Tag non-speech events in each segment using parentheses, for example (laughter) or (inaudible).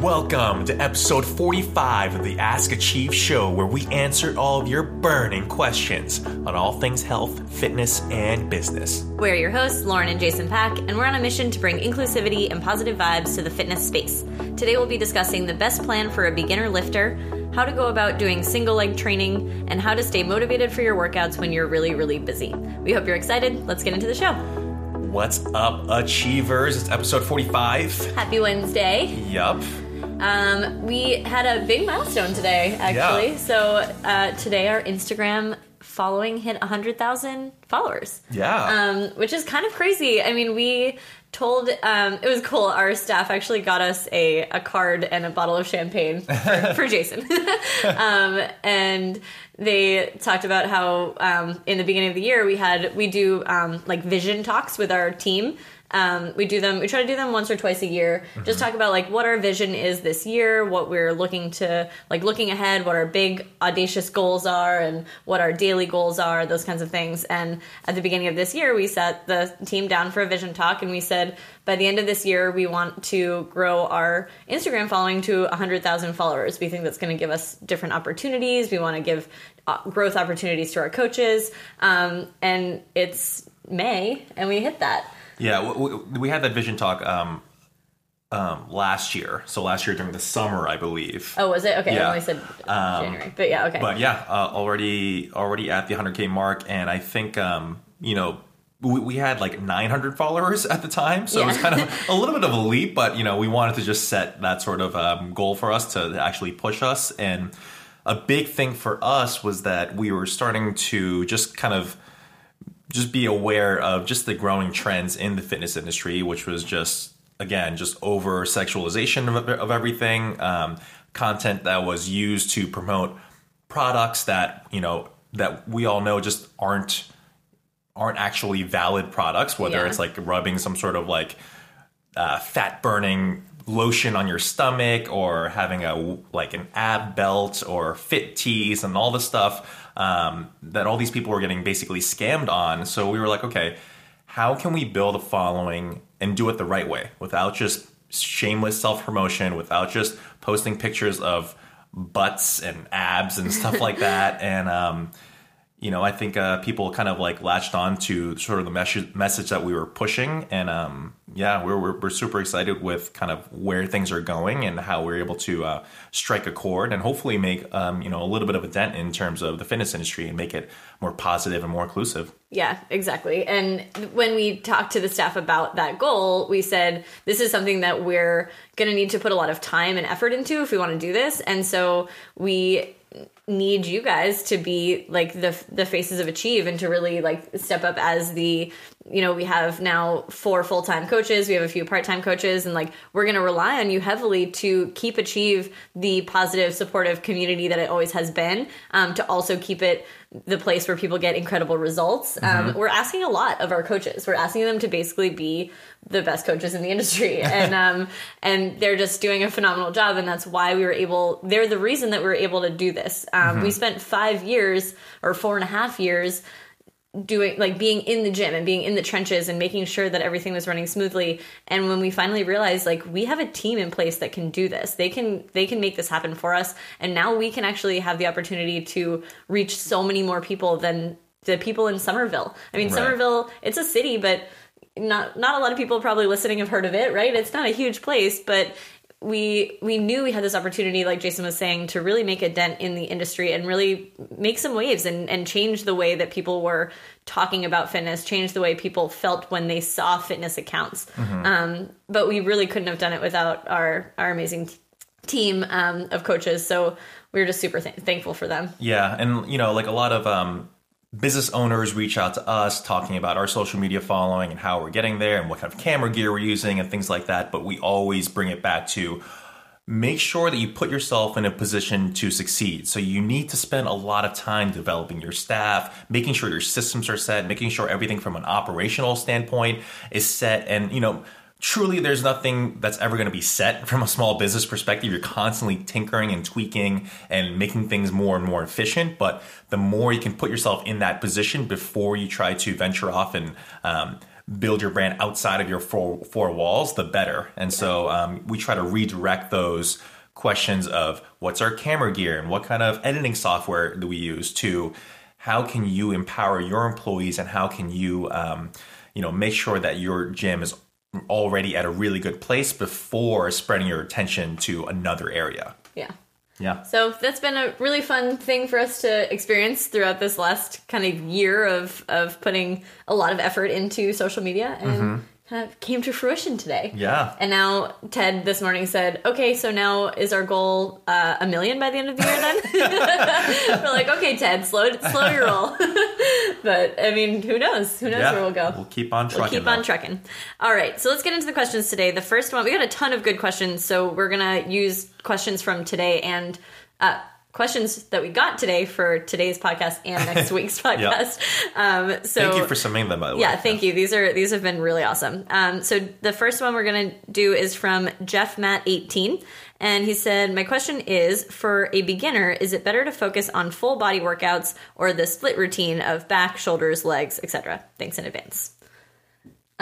Welcome to episode 45 of the Ask Achieve show, where we answer all of your burning questions on all things health, fitness, and business. We're your hosts, Lauren and Jason Pak, and we're on a mission to bring inclusivity and positive vibes to the fitness space. Today we'll be discussing the best plan for a beginner lifter, how to go about doing single leg training, and how to stay motivated for your workouts when you're really, really busy. We hope you're excited. Let's get into the show. What's up, Achievers? It's episode 45. Happy Wednesday. Yup. Um, we had a big milestone today, actually. Yeah. So uh, today our Instagram following hit 100,000 followers. Yeah. Um, which is kind of crazy. I mean, we told um, it was cool. Our staff actually got us a, a card and a bottle of champagne (laughs) for, for Jason, (laughs) um, and they talked about how um, in the beginning of the year we had we do um, like vision talks with our team. Um, we do them. We try to do them once or twice a year. Just talk about like what our vision is this year, what we're looking to like looking ahead, what our big audacious goals are, and what our daily goals are. Those kinds of things. And at the beginning of this year, we sat the team down for a vision talk, and we said by the end of this year, we want to grow our Instagram following to 100,000 followers. We think that's going to give us different opportunities. We want to give uh, growth opportunities to our coaches, um, and it's May, and we hit that. Yeah, we, we had that vision talk um, um, last year. So last year during the summer, I believe. Oh, was it? Okay, Yeah. I only said January, but yeah, okay. But yeah, uh, already already at the 100k mark, and I think um, you know we, we had like 900 followers at the time, so it was kind of (laughs) a little bit of a leap. But you know, we wanted to just set that sort of um, goal for us to actually push us, and a big thing for us was that we were starting to just kind of just be aware of just the growing trends in the fitness industry, which was just again just over sexualization of, of everything, um, content that was used to promote products that you know that we all know just aren't aren't actually valid products. Whether Yeah. it's like rubbing some sort of like uh, fat burning lotion on your stomach or having a like an ab belt or fit teas and all the stuff um, that all these people were getting basically scammed on. So we were like okay how can we build a following and do it the right way without just shameless self-promotion without just posting pictures of butts and abs and stuff like that? (laughs) And um, you know, I think uh, people kind of like latched on to sort of the message message that we were pushing, and um, yeah, we're, we're we're super excited with kind of where things are going and how we're able to uh, strike a chord and hopefully make um, you know a little bit of a dent in terms of the fitness industry and make it more positive and more inclusive. Yeah, exactly. And when we talked to the staff about that goal, we said this is something that we're going to need to put a lot of time and effort into if we want to do this. And so we need you guys to be like the the faces of achieve and to really like step up as the you know we have now four full-time coaches we have a few part-time coaches and like we're going to rely on you heavily to keep achieve the positive supportive community that it always has been um, to also keep it the place where people get incredible results. Um, we're asking a lot of our coaches. We're asking them to basically be the best coaches in the industry. (laughs) And um, and they're just doing a phenomenal job and that's why we were able they're the reason that we were able to do this. Um, we spent five years or four and a half years doing like being in the gym and being in the trenches and making sure that everything was running smoothly. And when we finally realized like we have a team in place that can do this. They can they can make this happen for us. And now we can actually have the opportunity to reach so many more people than the people in Somerville. I mean Right. Somerville it's a city but not not a lot of people probably listening have heard of it right? It's not a huge place but we we knew we had this opportunity like jason was saying to really make a dent in the industry and really make some waves and, and change the way that people were talking about fitness change the way people felt when they saw fitness accounts. Um, but we really couldn't have done it without our our amazing t- team um, of coaches. So we were just super th- thankful for them. Yeah, and you know, like a lot of um, business owners reach out to us talking about our social media following and how we're getting there and what kind of camera gear we're using and things like that. But we always bring it back to make sure that you put yourself in a position to succeed. So you need to spend a lot of time developing your staff, making sure your systems are set, making sure everything from an operational standpoint is set and you know truly there's nothing that's ever going to be set from a small business perspective you're constantly tinkering and tweaking and making things more and more efficient but the more you can put yourself in that position before you try to venture off and um, build your brand outside of your four, four walls, the better. And so um, we try to redirect those questions of what's our camera gear and what kind of editing software do we use to how can you empower your employees and how can you um, you know make sure that your gym is already at a really good place before spreading your attention to another area. Yeah. yeah. So that's been a really fun thing for us to experience throughout this last kind of year of of putting a lot of effort into social media and mm-hmm. Kind of came to fruition today. Yeah. And now Ted this morning said, "Okay, so now is our goal uh, a million by the end of the year?" Then (laughs) we're like, "Okay, Ted, slow slow your roll." (laughs) but I mean, who knows? Who knows yeah where we'll go? we'll keep on trucking. We'll keep on though. trucking. All right, so let's get into the questions today. The first one, we got a ton of good questions, so we're gonna use questions from today and uh, questions that we got today for today's podcast and (laughs) next week's podcast. um, so thank you for submitting them by the way yeah, thank you. These are these have been really awesome. Um, so the first one we're gonna do is from Jeff Matt eighteen, and he said, "My question is for a beginner: Is it better to focus on full body workouts or the split routine of back, shoulders, legs, etc.? Thanks in advance."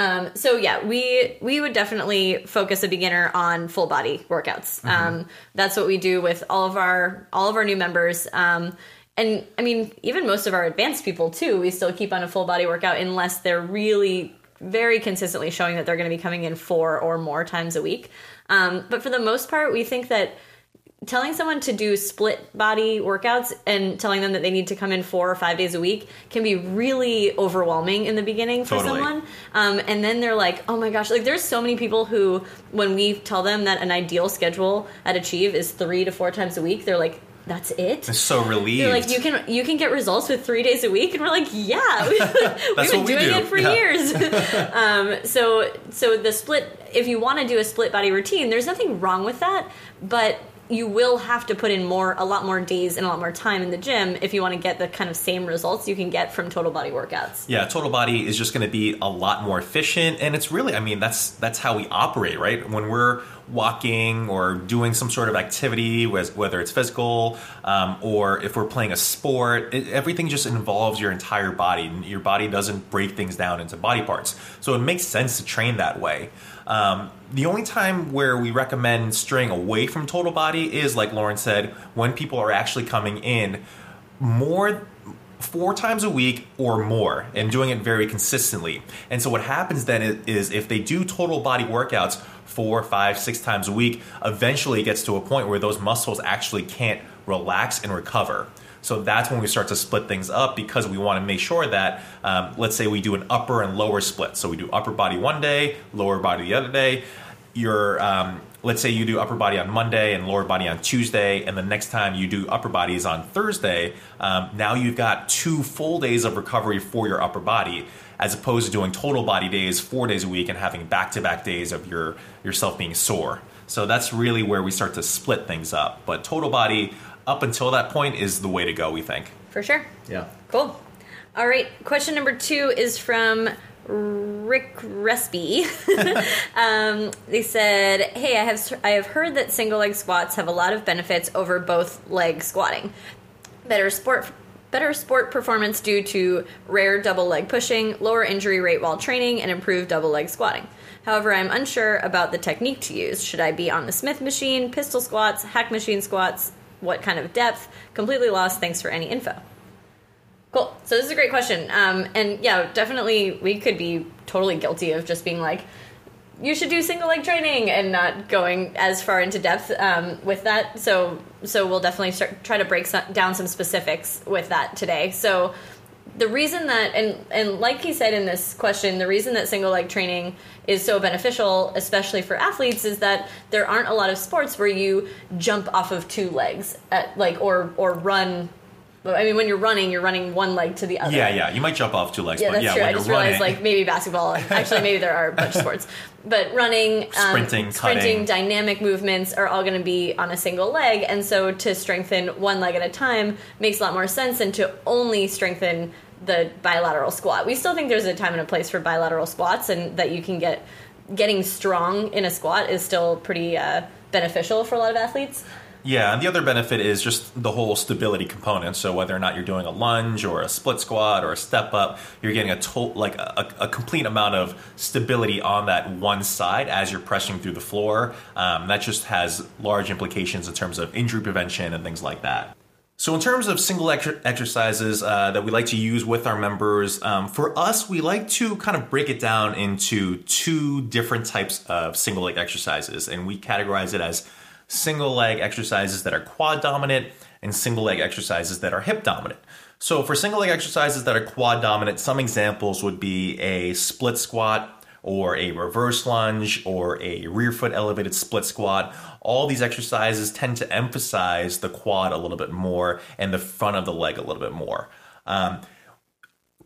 Um, so yeah, we we would definitely focus a beginner on full body workouts. Um, that's what we do with all of our all of our new members. Um, and I mean, even most of our advanced people too, we still keep on a full body workout unless they're really very consistently showing that they're going to be coming in four or more times a week. Um, but for the most part, we think that telling someone to do split body workouts and telling them that they need to come in four or five days a week can be really overwhelming in the beginning for Totally. someone. Um, and then they're like, oh my gosh, like there's so many people who, when we tell them that an ideal schedule at Achieve is three to four times a week, they're like, that's it. It's so relieved They're like you can you can get results with three days a week, and we're like, yeah, (laughs) (laughs) we've, we've been what we doing do. it for Yeah. years. (laughs) um, so so the split, if you want to do a split body routine, there's nothing wrong with that, but you will have to put in more a lot more days and a lot more time in the gym if you want to get the kind of same results you can get from total body workouts. Yeah, total body is just going to be a lot more efficient, and it's really, I mean, that's that's how we operate, right? When we're walking or doing some sort of activity, whether it's physical um, or if we're playing a sport, it, everything just involves your entire body. Your body doesn't break things down into body parts, so it makes sense to train that way. Um, the only time where we recommend straying away from total body is, like Lauren said, when people are actually coming in more four times a week or more and doing it very consistently. And so what happens then is, if they do total body workouts four, five, six times a week, eventually it gets to a point where those muscles actually can't relax and recover. So that's when we start to split things up because we want to make sure that, um, let's say we do an upper and lower split. So we do upper body one day, lower body the other day. Your um, let's say you do upper body on Monday and lower body on Tuesday, and the next time you do upper body is on Thursday. Um, now you've got two full days of recovery for your upper body, as opposed to doing total body days four days a week and having back to back days of your yourself being sore. So that's really where we start to split things up. But total body up until that point is the way to go. We think. For sure. Yeah. Cool. All right. Question number two is from Rick Resby. (laughs) um, they said, "Hey, I have I have heard that single leg squats have a lot of benefits over both leg squatting. Better sport." Better sport performance due to rare double leg pushing, lower injury rate while training, and improved double leg squatting. However, I'm unsure about the technique to use. Should I be on the Smith machine, pistol squats, hack machine squats? What kind of depth? Completely lost. Thanks for any info. Cool. So this is a great question. Um, and yeah, definitely we could be totally guilty of just being like, you should do single leg training and not going as far into depth um, with that. So so we'll definitely start, try to break some, down some specifics with that today. So the reason that and and like he said in this question, the reason that single leg training is so beneficial, especially for athletes, is that there aren't a lot of sports where you jump off of two legs at like or or run. I mean, when you're running, you're running one leg to the other. Yeah, yeah. You might jump off two legs, Yeah, but that's yeah, true. I just running, realized like maybe basketball. Actually, maybe there are a bunch of sports, but running, um, Sprinting, sprinting, cutting. dynamic movements are all going to be on a single leg, and so to strengthen one leg at a time makes a lot more sense than to only strengthen the bilateral squat. We still think there's a time and a place for bilateral squats, and that you can get getting strong in a squat is still pretty uh, beneficial for a lot of athletes. Yeah, and the other benefit is just the whole stability component. So whether or not you're doing a lunge or a split squat or a step up, you're getting a to- like a, a complete amount of stability on that one side as you're pressing through the floor. Um, that just has large implications in terms of injury prevention and things like that. So, in terms of single ex- exercises uh, that we like to use with our members, um, for us, we like to kind of break it down into two different types of single leg exercises, and we categorize it as single leg exercises that are quad dominant and single leg exercises that are hip dominant. So, for single leg exercises that are quad dominant, some examples would be a split squat, or a reverse lunge or a rear foot elevated split squat. All these exercises tend to emphasize the quad a little bit more and the front of the leg a little bit more. Um,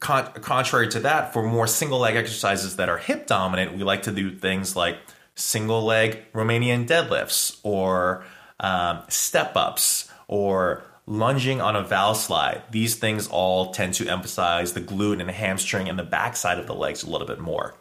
con- contrary to that, for more single leg exercises that are hip dominant, we like to do things like single leg Romanian deadlifts or um, step ups or lunging on a Valslide. These things all tend to emphasize the glute and the hamstring and the backside of the legs a little bit more.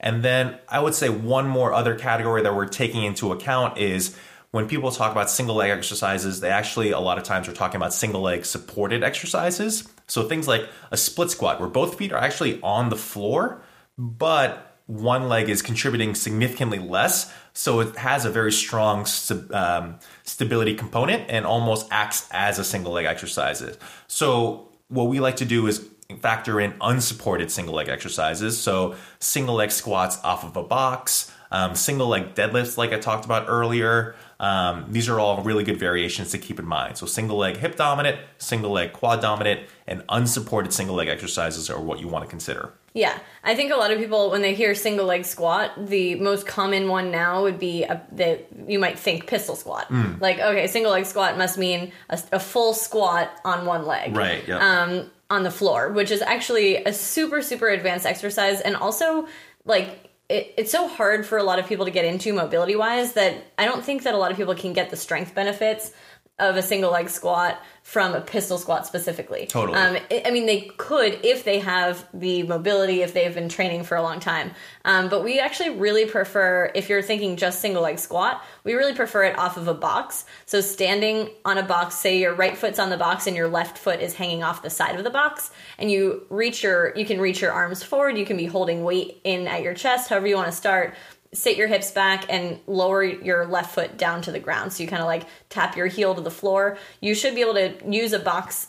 And then I would say one more other category that we're taking into account is when people talk about single leg exercises, they actually a lot of times are talking about single leg supported exercises. So things like a split squat where both feet are actually on the floor, but one leg is contributing significantly less. So it has a very strong um, stability component and almost acts as a single leg exercise. So what we like to do is factor in unsupported single leg exercises. So, single leg squats off of a box, um, single leg deadlifts, like I talked about earlier. Um, these are all really good variations to keep in mind. So, single leg hip dominant, single leg quad dominant, and unsupported single leg exercises are what you want to consider. Yeah, I think a lot of people, when they hear single leg squat, the most common one now would be that you might think pistol squat. Mm. Like, okay, single leg squat must mean a, a, full squat on one leg. Right. Yeah. Um, on the floor, which is actually a super, super advanced exercise. And also, like, it, it's so hard for a lot of people to get into mobility wise that I don't think that a lot of people can get the strength benefits of a single leg squat from a pistol squat specifically. Totally. Um, I mean, they could if they have the mobility, if they've been training for a long time. Um, but we actually really prefer, if you're thinking just single leg squat, we really prefer it off of a box. So standing on a box, say your right foot's on the box and your left foot is hanging off the side of the box, and you reach your, you can reach your arms forward. You can be holding weight in at your chest, however you want to start sit your hips back and lower your left foot down to the ground. So you kind of like tap your heel to the floor. You should be able to use a box.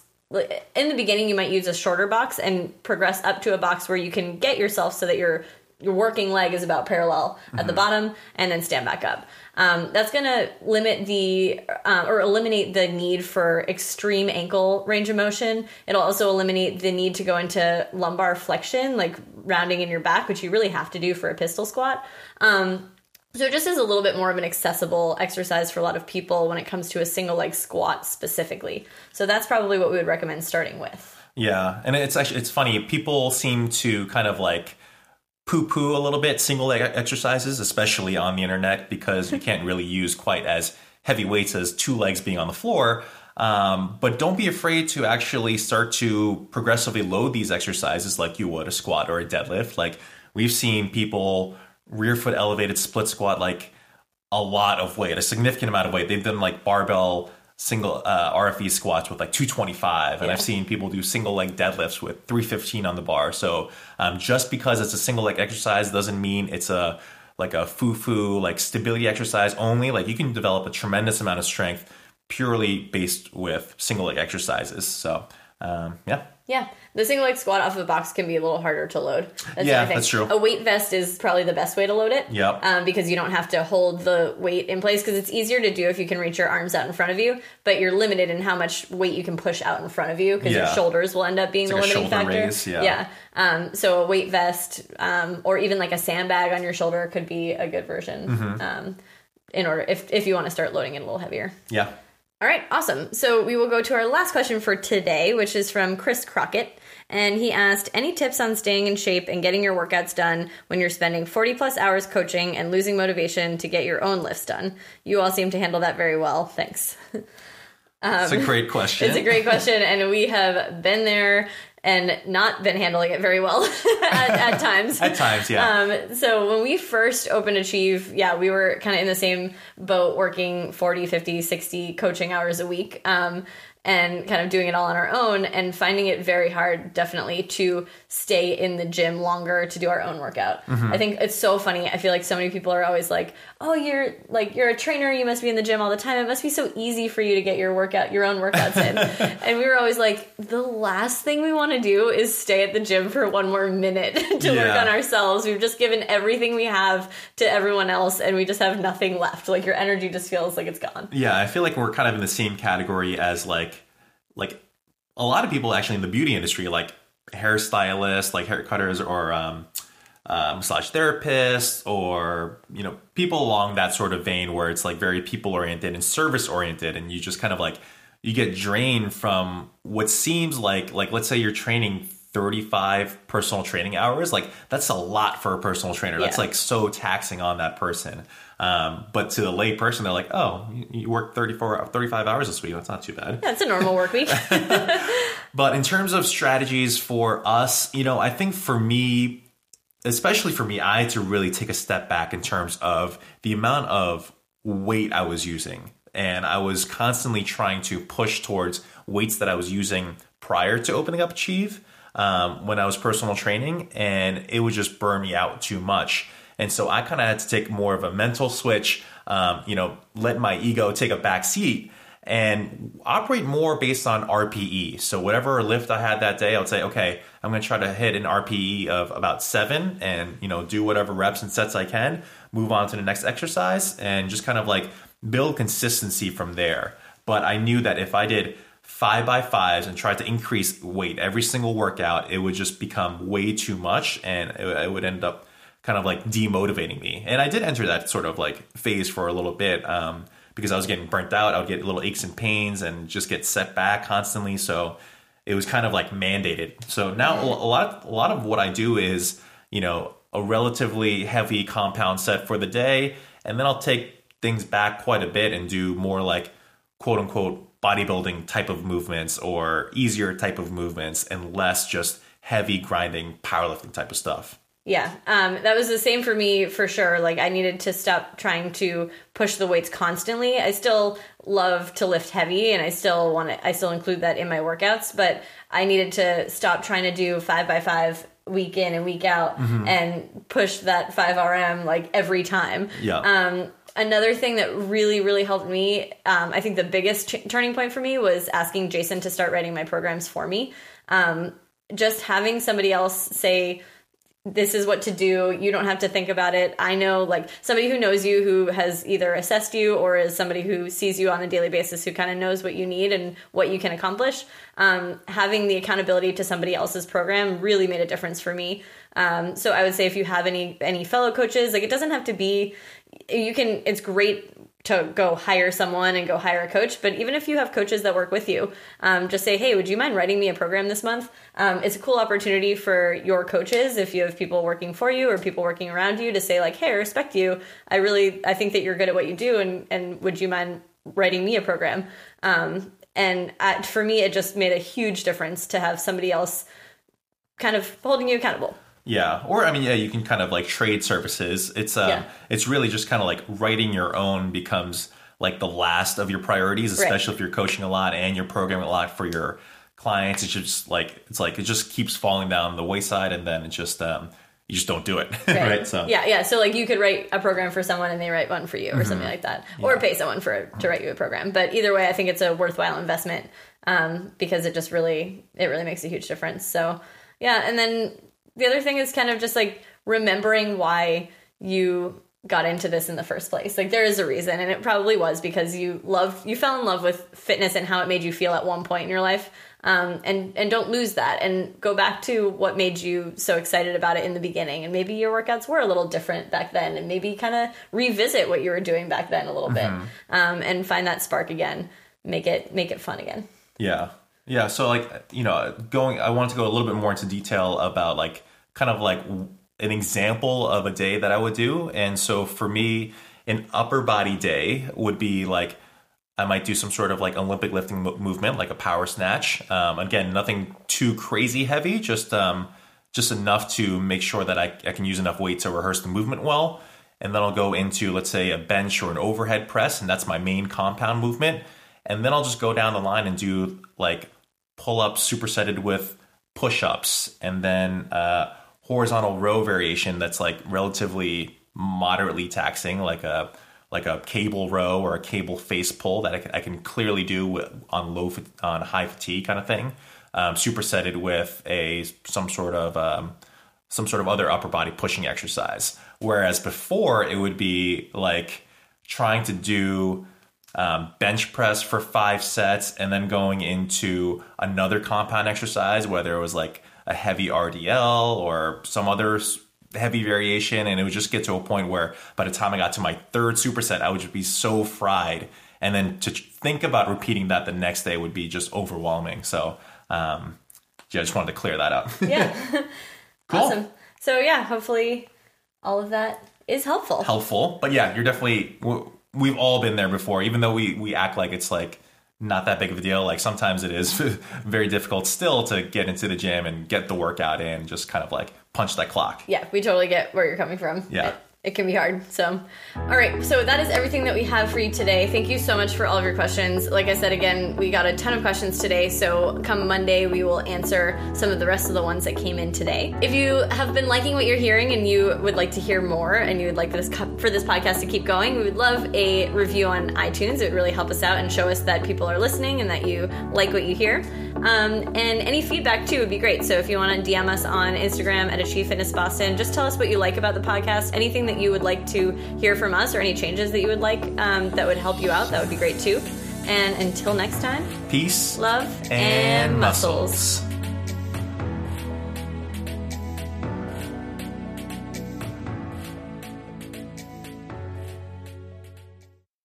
In the beginning, you might use a shorter box and progress up to a box where you can get yourself so that your your working leg is about parallel at mm-hmm. the bottom, and then stand back up. Um, that's going to limit the uh, or eliminate the need for extreme ankle range of motion. It'll also eliminate the need to go into lumbar flexion, like rounding in your back, which you really have to do for a pistol squat. Um, so it just is a little bit more of an accessible exercise for a lot of people when it comes to a single leg squat specifically. So that's probably what we would recommend starting with. Yeah, and it's actually it's funny. People seem to kind of like poo poo a little bit single leg exercises, especially on the internet, because you can't really use quite as heavy weights as two legs being on the floor. Um, but don't be afraid to actually start to progressively load these exercises like you would a squat or a deadlift. Like we've seen people rear foot elevated split squat like a lot of weight, a significant amount of weight. They've done like barbell single uh, RFE squats with like 225, and yeah. I've seen people do single leg deadlifts with 315 on the bar. So um, just because it's a single leg exercise doesn't mean it's a like a foo foo like stability exercise only. Like you can develop a tremendous amount of strength purely based with single leg exercises. So um, yeah. Yeah, the single leg squat off of a box can be a little harder to load. That's yeah, that's true. A weight vest is probably the best way to load it. Yep. Um, because you don't have to hold the weight in place because it's easier to do if you can reach your arms out in front of you, but you're limited in how much weight you can push out in front of you because yeah. your shoulders will end up being it's the like limiting factor. Raise, yeah. yeah. Um, so a weight vest um, or even like a sandbag on your shoulder could be a good version. Mm-hmm. Um, in order if if you want to start loading it a little heavier. Yeah. All right, awesome. So we will go to our last question for today, which is from Chris Crockett. And he asked, Any tips on staying in shape and getting your workouts done when you're spending 40 plus hours coaching and losing motivation to get your own lifts done? You all seem to handle that very well. Thanks. um, (laughs) it's a great question. It's a great question. And we have been there and not been handling it very well (laughs) at, at, (laughs) times. At times, yeah. Um, so when we first opened Achieve, yeah, we were kind of in the same boat, working 40, 50, 60 coaching hours a week. Um, and kind of doing it all on our own and finding it very hard definitely to stay in the gym longer to do our own workout. Mm-hmm. I think it's so funny. I feel like so many people are always like, "Oh, you're like you're a trainer, you must be in the gym all the time. It must be so easy for you to get your workout your own workouts in." (laughs) and we were always like, "The last thing we want to do is stay at the gym for one more minute (laughs) to yeah. work on ourselves. We've just given everything we have to everyone else and we just have nothing left. Like your energy just feels like it's gone." Yeah, I feel like we're kind of in the same category as like like a lot of people actually in the beauty industry, like hairstylists, like hair cutters, or um, uh, massage therapists, or you know people along that sort of vein where it's like very people oriented and service oriented, and you just kind of like you get drained from what seems like like let's say you're training 35 personal training hours like that's a lot for a personal trainer. Yeah. that's like so taxing on that person. Um, but to the lay person they're like oh you, you work 34 35 hours this week. That's not too bad. That's a normal work week. (laughs) (laughs) But in terms of strategies for us you know i think for me especially for me i had to really take a step back in terms of the amount of weight i was using. And i was constantly trying to push towards weights that i was using prior to opening up achieve um, when I was personal training, and it would just burn me out too much. And so I kind of had to take more of a mental switch, um, you know, let my ego take a back seat and operate more based on RPE. So whatever lift I had that day, I would say, okay, I'm going to try to hit an RPE of about seven, and you know, do whatever reps and sets I can. Move on to the next exercise, and just kind of like build consistency from there. But I knew that if I did five by fives and tried to increase weight every single workout, it would just become way too much and it, would end up kind of like demotivating me. And I did enter that sort of like phase for a little bit um, because I was getting burnt out. I would get little aches and pains and just get set back constantly. So it was kind of like mandated. So now a lot, a lot of what I do is, you know, a relatively heavy compound set for the day. And then I'll take things back quite a bit and do more like quote unquote bodybuilding type of movements or easier type of movements and less just heavy grinding powerlifting type of stuff. Yeah, um, that was the same for me for sure. Like I needed to stop trying to push the weights constantly. I still love to lift heavy, and I still want to. I still include that in my workouts, but I needed to stop trying to do five by five week in and week out mm-hmm. and push that five RM like every time. Yeah. Um, another thing that really really helped me um, i think the biggest turning point for me was asking jason to start writing my programs for me. Um, just having somebody else say this is what to do. You don't have to think about it. I know like somebody who knows you who has either assessed you or is somebody who sees you on a daily basis who kind of knows what you need and what you can accomplish. Um, having the accountability to somebody else's program really made a difference for me. Um, so i would say if you have any any fellow coaches like it doesn't have to be you can it's great to go hire someone and go hire a coach. But even if you have coaches that work with you um, just say hey would you mind writing me a program this month? Um, it's a cool opportunity for your coaches if you have people working for you or people working around you to say like hey i respect you. I really i think that you're good at what you do and and would you mind writing me a program? Um, and at, for me it just made a huge difference to have somebody else kind of holding you accountable yeah, or I mean, yeah, you can kind of like trade services. It's um, yeah. it's really just kind of like writing your own becomes like the last of your priorities, especially right. if you're coaching a lot and you're programming a lot for your clients. It's just like it's like it just keeps falling down the wayside, and then it just um, you just don't do it, (laughs) right. right. So yeah, yeah. So like you could write a program for someone and they write one for you, or mm-hmm. something like that, yeah. or pay someone for to write you a program. But either way, I think it's a worthwhile investment um, because it just really it really makes a huge difference. So yeah, and then the other thing is kind of just like remembering why you got into this in the first place. Like there is a reason and it probably was because you loved you fell in love with fitness and how it made you feel at one point in your life. Um, and and don't lose that and go back to what made you so excited about it in the beginning and maybe your workouts were a little different back then and maybe kind of revisit what you were doing back then a little mm-hmm. bit um, and find that spark again make it make it fun again yeah yeah, so like you know, going I wanted to go a little bit more into detail about like kind of like an example of a day that I would do. And so for me, an upper body day would be like I might do some sort of like Olympic lifting mo- movement, like a power snatch. Um, again, nothing too crazy heavy, just um, just enough to make sure that I, I can use enough weight to rehearse the movement well. And then I'll go into, let's say, a bench or an overhead press, and that's my main compound movement. And then I'll just go down the line and do like pull ups supersetted with push ups, and then uh, horizontal row variation that's like relatively moderately taxing, like a like a cable row or a cable face pull that I can, I can clearly do on low on high fatigue kind of thing, um, supersetted with a some sort of um, some sort of other upper body pushing exercise. Whereas before it would be like trying to do um, bench press for five sets and then going into another compound exercise, whether it was like a heavy RDL or some other heavy variation. And it would just get to a point where by the time I got to my third superset, I would just be so fried. And then to think about repeating that the next day would be just overwhelming. So, um, yeah, I just wanted to clear that up. Yeah. (laughs) (laughs) Cool. Awesome. So yeah, hopefully all of that is helpful. helpful. But yeah, you're definitely we've all been there before. Even though we we act like it's like not that big of a deal, like sometimes it is (laughs) very difficult still to get into the gym and get the workout in. Just kind of like punch that clock. Yeah, we totally get where you're coming from. Yeah. It, can be hard. So, all right. So that is everything that we have for you today. Thank you so much for all of your questions. Like I said again, we got a ton of questions today. So come Monday, we will answer some of the rest of the ones that came in today. If you have been liking what you're hearing and you would like to hear more and you would like this for this podcast to keep going, we would love a review on iTunes. It would really help us out and show us that people are listening and that you like what you hear. Um, and any feedback too would be great. So if you want to DM us on Instagram at Achieve Fitness Boston, just tell us what you like about the podcast. Anything that you would like to hear from us or any changes that you would like um, that would help you out, that would be great too. And until next time, Peace love and and, muscles. muscles.